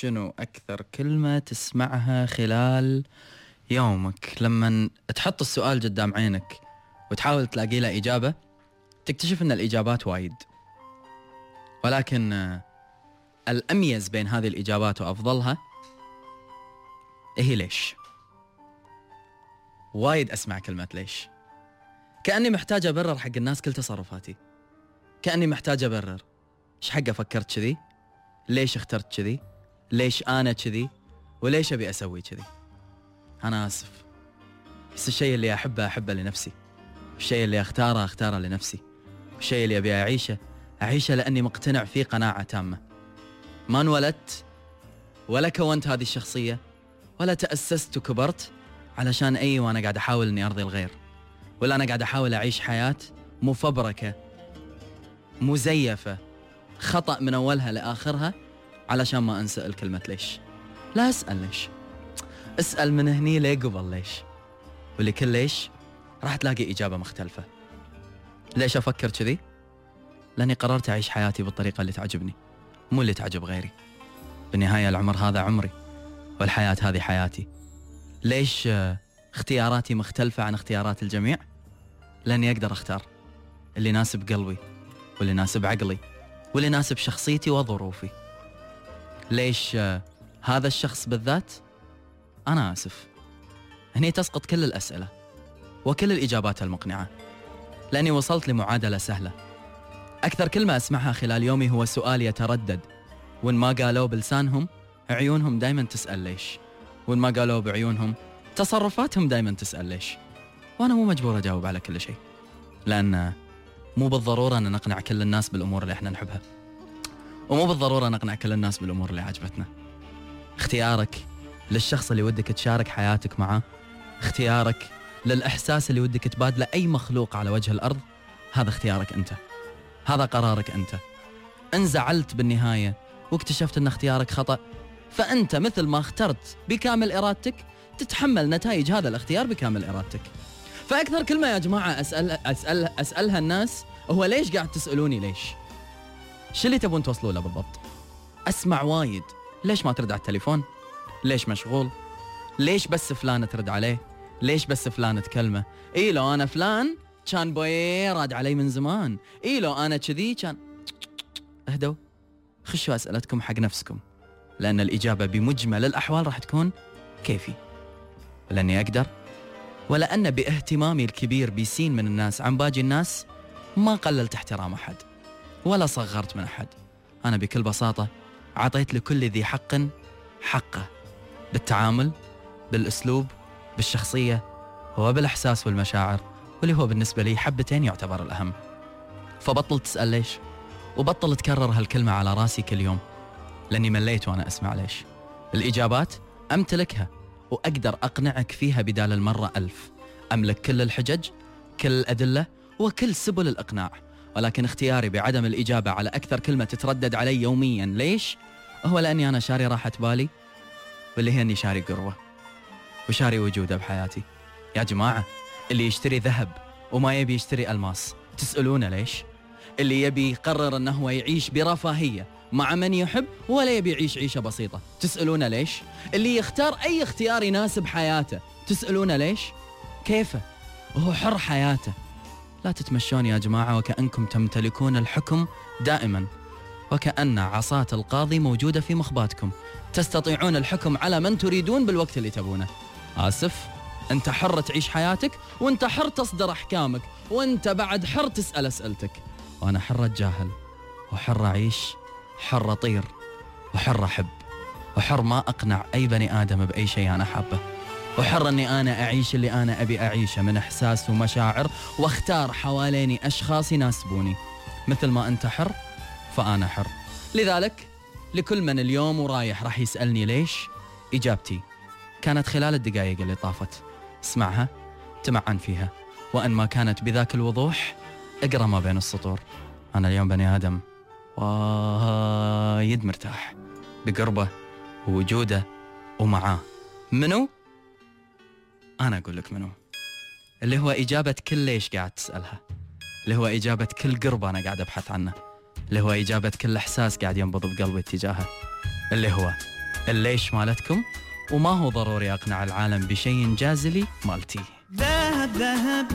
شنو أكثر كلمة تسمعها خلال يومك؟ لما تحط السؤال قدام عينك وتحاول تلاقي له إجابة تكتشف أن الإجابات وايد. ولكن آه، الأميز بين هذه الإجابات وأفضلها هي ليش؟ وايد أسمع كلمة ليش. كأني محتاج أبرر حق الناس كل تصرفاتي. كأني محتاج أبرر. إيش حقه فكرت كذي؟ ليش اخترت كذي؟ ليش أنا كذي وليش أبي أسوي كذي؟ أنا آسف. بس الشيء اللي أحبه أحبه لنفسي. الشيء اللي أختاره أختاره لنفسي. الشيء اللي أبي أعيشه أعيشه لأني مقتنع فيه قناعة تامة. ما انولدت ولا كونت هذه الشخصية ولا تأسست وكبرت علشان أي وأنا قاعد أحاول إني أرضي الغير. ولا أنا قاعد أحاول أعيش حياة مفبركة مزيفة خطأ من أولها لآخرها علشان ما أنسأل كلمة ليش. لا أسأل ليش. أسأل من هني ليه قبل ليش. ولكل ليش راح تلاقي إجابة مختلفة. ليش أفكر كذي؟ لأني قررت أعيش حياتي بالطريقة اللي تعجبني مو اللي تعجب غيري. بالنهاية العمر هذا عمري والحياة هذه حياتي. ليش اختياراتي مختلفة عن اختيارات الجميع؟ لأني أقدر أختار اللي يناسب قلبي واللي يناسب عقلي واللي يناسب شخصيتي وظروفي. ليش آه، هذا الشخص بالذات؟ أنا آسف. هني تسقط كل الأسئلة وكل الإجابات المقنعة. لأني وصلت لمعادلة سهلة. أكثر كلمة أسمعها خلال يومي هو سؤال يتردد. وإن ما قالوا بلسانهم عيونهم دايما تسأل ليش. وإن ما قالوا بعيونهم تصرفاتهم دايما تسأل ليش. وأنا مو مجبور أجاوب على كل شيء. لأن مو بالضرورة أن نقنع كل الناس بالأمور اللي إحنا نحبها. ومو بالضرورة نقنع كل الناس بالأمور اللي عجبتنا. اختيارك للشخص اللي ودك تشارك حياتك معاه اختيارك للإحساس اللي ودك تبادله أي مخلوق على وجه الأرض. هذا اختيارك أنت. هذا قرارك أنت. إن زعلت بالنهاية واكتشفت أن اختيارك خطأ فأنت مثل ما اخترت بكامل إرادتك تتحمل نتائج هذا الاختيار بكامل إرادتك. فأكثر كلمة يا جماعة أسأل أسأل أسألها الناس هو ليش قاعد تسألوني ليش؟ شو اللي تبون توصلوا له بالضبط؟ أسمع وايد ليش ما ترد على التليفون؟ ليش مشغول؟ ليش بس فلان ترد عليه؟ ليش بس فلان تكلمه؟ اي لو أنا فلان كان بوي راد علي من زمان، اي لو أنا كذي كان اهدوا خشوا أسئلتكم حق نفسكم لأن الإجابة بمجمل الأحوال راح تكون كيفي لأني أقدر ولأن باهتمامي الكبير بسين من الناس عن باقي الناس ما قللت احترام أحد ولا صغرت من أحد. أنا بكل بساطة اعطيت لكل ذي حق حقه بالتعامل بالأسلوب بالشخصية وبالإحساس والمشاعر واللي هو بالنسبة لي حبتين يعتبر الأهم. فبطل تسأل ليش؟ وبطل تكرر هالكلمة على راسي كل يوم لأني مليت وأنا أسمع ليش. الإجابات أمتلكها وأقدر أقنعك فيها بدال المرة ألف. أملك كل الحجج كل الأدلة وكل سبل الإقناع. ولكن اختياري بعدم الإجابة على أكثر كلمة تتردد علي يوميا. ليش؟ هو لأني أنا شاري راحة بالي واللي هي إني شاري قروة وشاري وجودة بحياتي. يا جماعة اللي يشتري ذهب وما يبي يشتري ألماس تسألونه ليش؟ اللي يبي يقرر إنه هو يعيش برفاهية مع من يحب ولا يبي يعيش عيشة بسيطة. تسألونه ليش؟ اللي يختار أي اختيار يناسب حياته تسألونه ليش؟ كيفه؟ وهو حر حياته. لا تتمشون يا جماعة وكأنكم تمتلكون الحكم دائما. وكأن عصاة القاضي موجودة في مخباتكم. تستطيعون الحكم على من تريدون بالوقت اللي تبونه. آسف أنت حر تعيش حياتك وأنت حر تصدر أحكامك وأنت بعد حر تسأل أسئلتك. وأنا حر أتجاهل وحر أعيش حر أطير وحر أحب وحر ما أقنع أي بني آدم بأي شيء أنا حابه. وحر أني أنا أعيش اللي أنا أبي أعيشه من إحساس ومشاعر وأختار حواليني أشخاص يناسبوني. مثل ما أنت حر فأنا حر. لذلك لكل من اليوم ورايح راح يسألني ليش؟ إجابتي كانت خلال الدقائق اللي طافت. اسمعها تمعن فيها. وأن ما كانت بذاك الوضوح أقرأ ما بين السطور. أنا اليوم بني آدم وايد مرتاح بقربه ووجوده ومعاه. منو؟ أنا أقول لك منو. اللي هو إجابة كل ليش قاعد تسألها. اللي هو إجابة كل قرب أنا قاعد أبحث عنه. اللي هو إجابة كل إحساس قاعد ينبض بقلبي اتجاهه اللي هو الليش مالتكم وما هو ضروري أقنع العالم بشيء جازلي مالتي. ذهب ذهب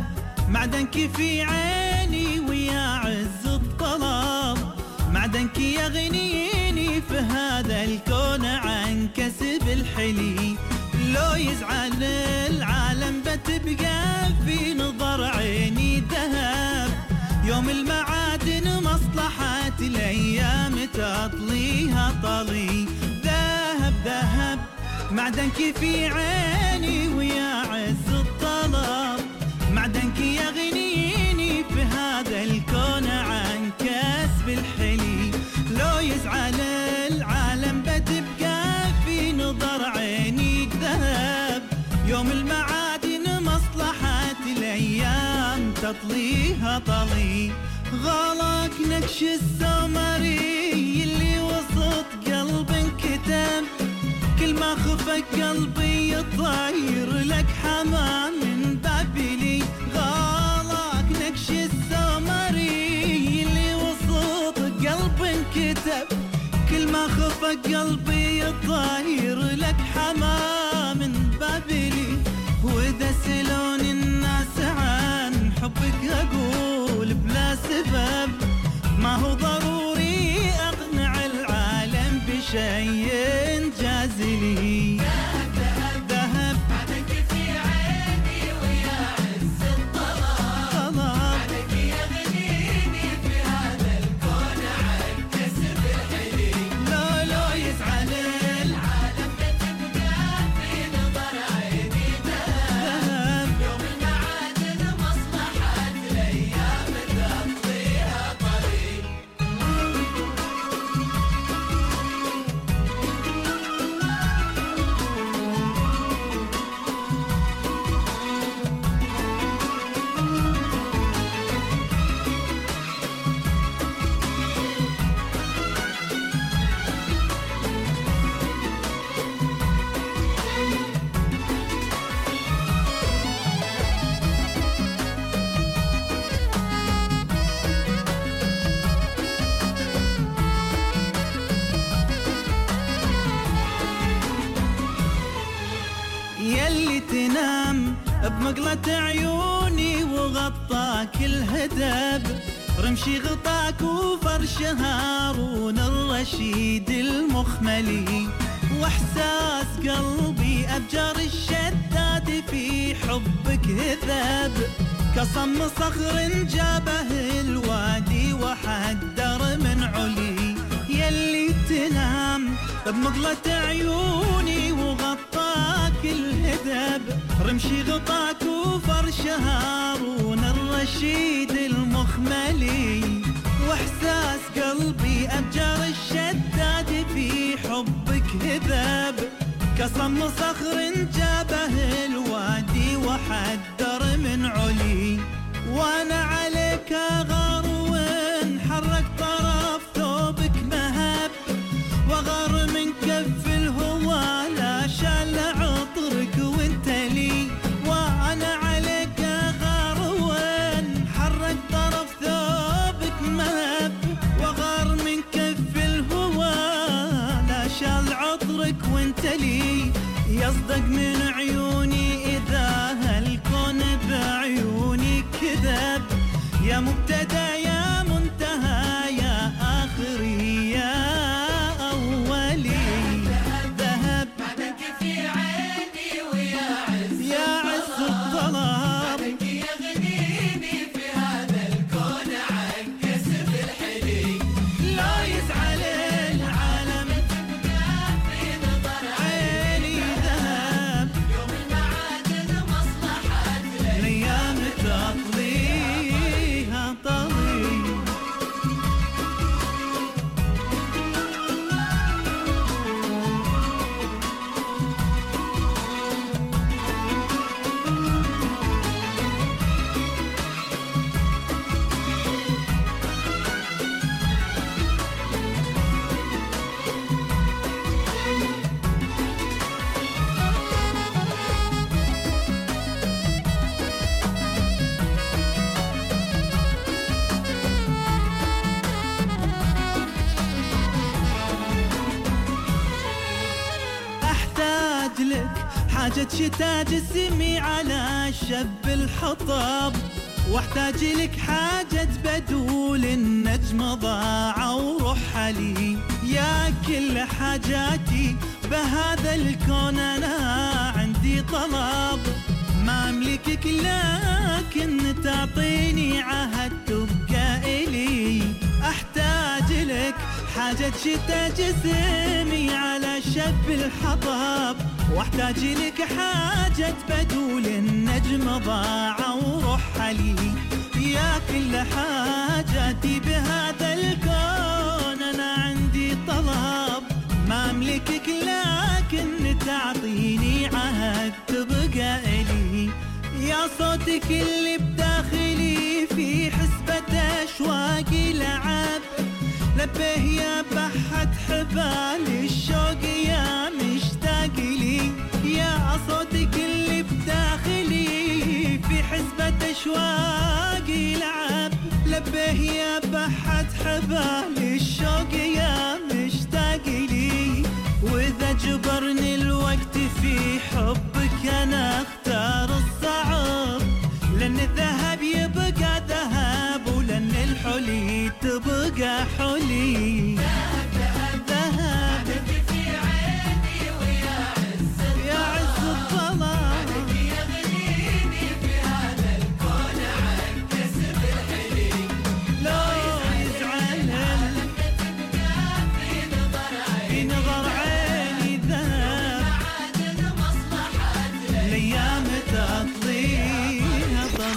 معدنك في عيني ويا عز الطلب. معدنك يغنيني في هذا الكون عن كسب الحلي لو يزعل العالم بتبقى في نظر عيني ذهب. يوم المعادن مصلحة الأيام تطليها طلي. ذهب ذهب معدنك في عيني. الأيام تطليها طلي غلق نكش السمري اللي وسط قلب انكتب كل ما خفك قلبي يطير لك حمام من بابلي. غلق نكش السمري اللي وسط قلب انكتب كل ما خفك قلبي يطير لك حمام بمقلة عيوني وغطاك الهدب رمشي غطاك وفرش هارون الرشيد المخملي. وإحساس قلبي ابجر الشداد في حبك هذب. كصم صخر جابه الوادي وحدر من علي. يلي تنام بمقلة عيوني وغطاك الهدب رمشي غطاك وفرش هارون الرشيد المخملي. وإحساس قلبي ابجر الشداد في حبك هذب كصم صخر جابه الوادي وحدر من علي. وأنا عليك غار يصدق من عيوني إذا هالكون بعيوني كذب. يا مبتدأ لك حاجة شتا جسمي على شب الحطب. واحتاج لك حاجة بدول النجم ضاع ورحلي يا كل حاجاتي بهذا الكون أنا عندي طلب. ما أملكك لكن تعطيني عهد تبقى إلي. أحتاج لك حاجة شتا جسمي على شب الحطب. واحتاج لك حاجة بدول النجم ضاع ورحلي يا كل حاجاتي بهذا الكون أنا عندي طلب. ما أملكك لكن تعطيني عهد تبقى الي يا صوتك اللي بداخلي في حسبة اشواقي لعب. لبيه يا بحة حبال الشوق يا مشتاق حسبة اشواقي لعب لبيه يا بحة حبال الشوق يا مشتاق لي. وإذا جبرني الوقت في حبك أنا أختار الصعب. لأن الذهب يبقى ذهب ولأن الحلي تبقى حلي.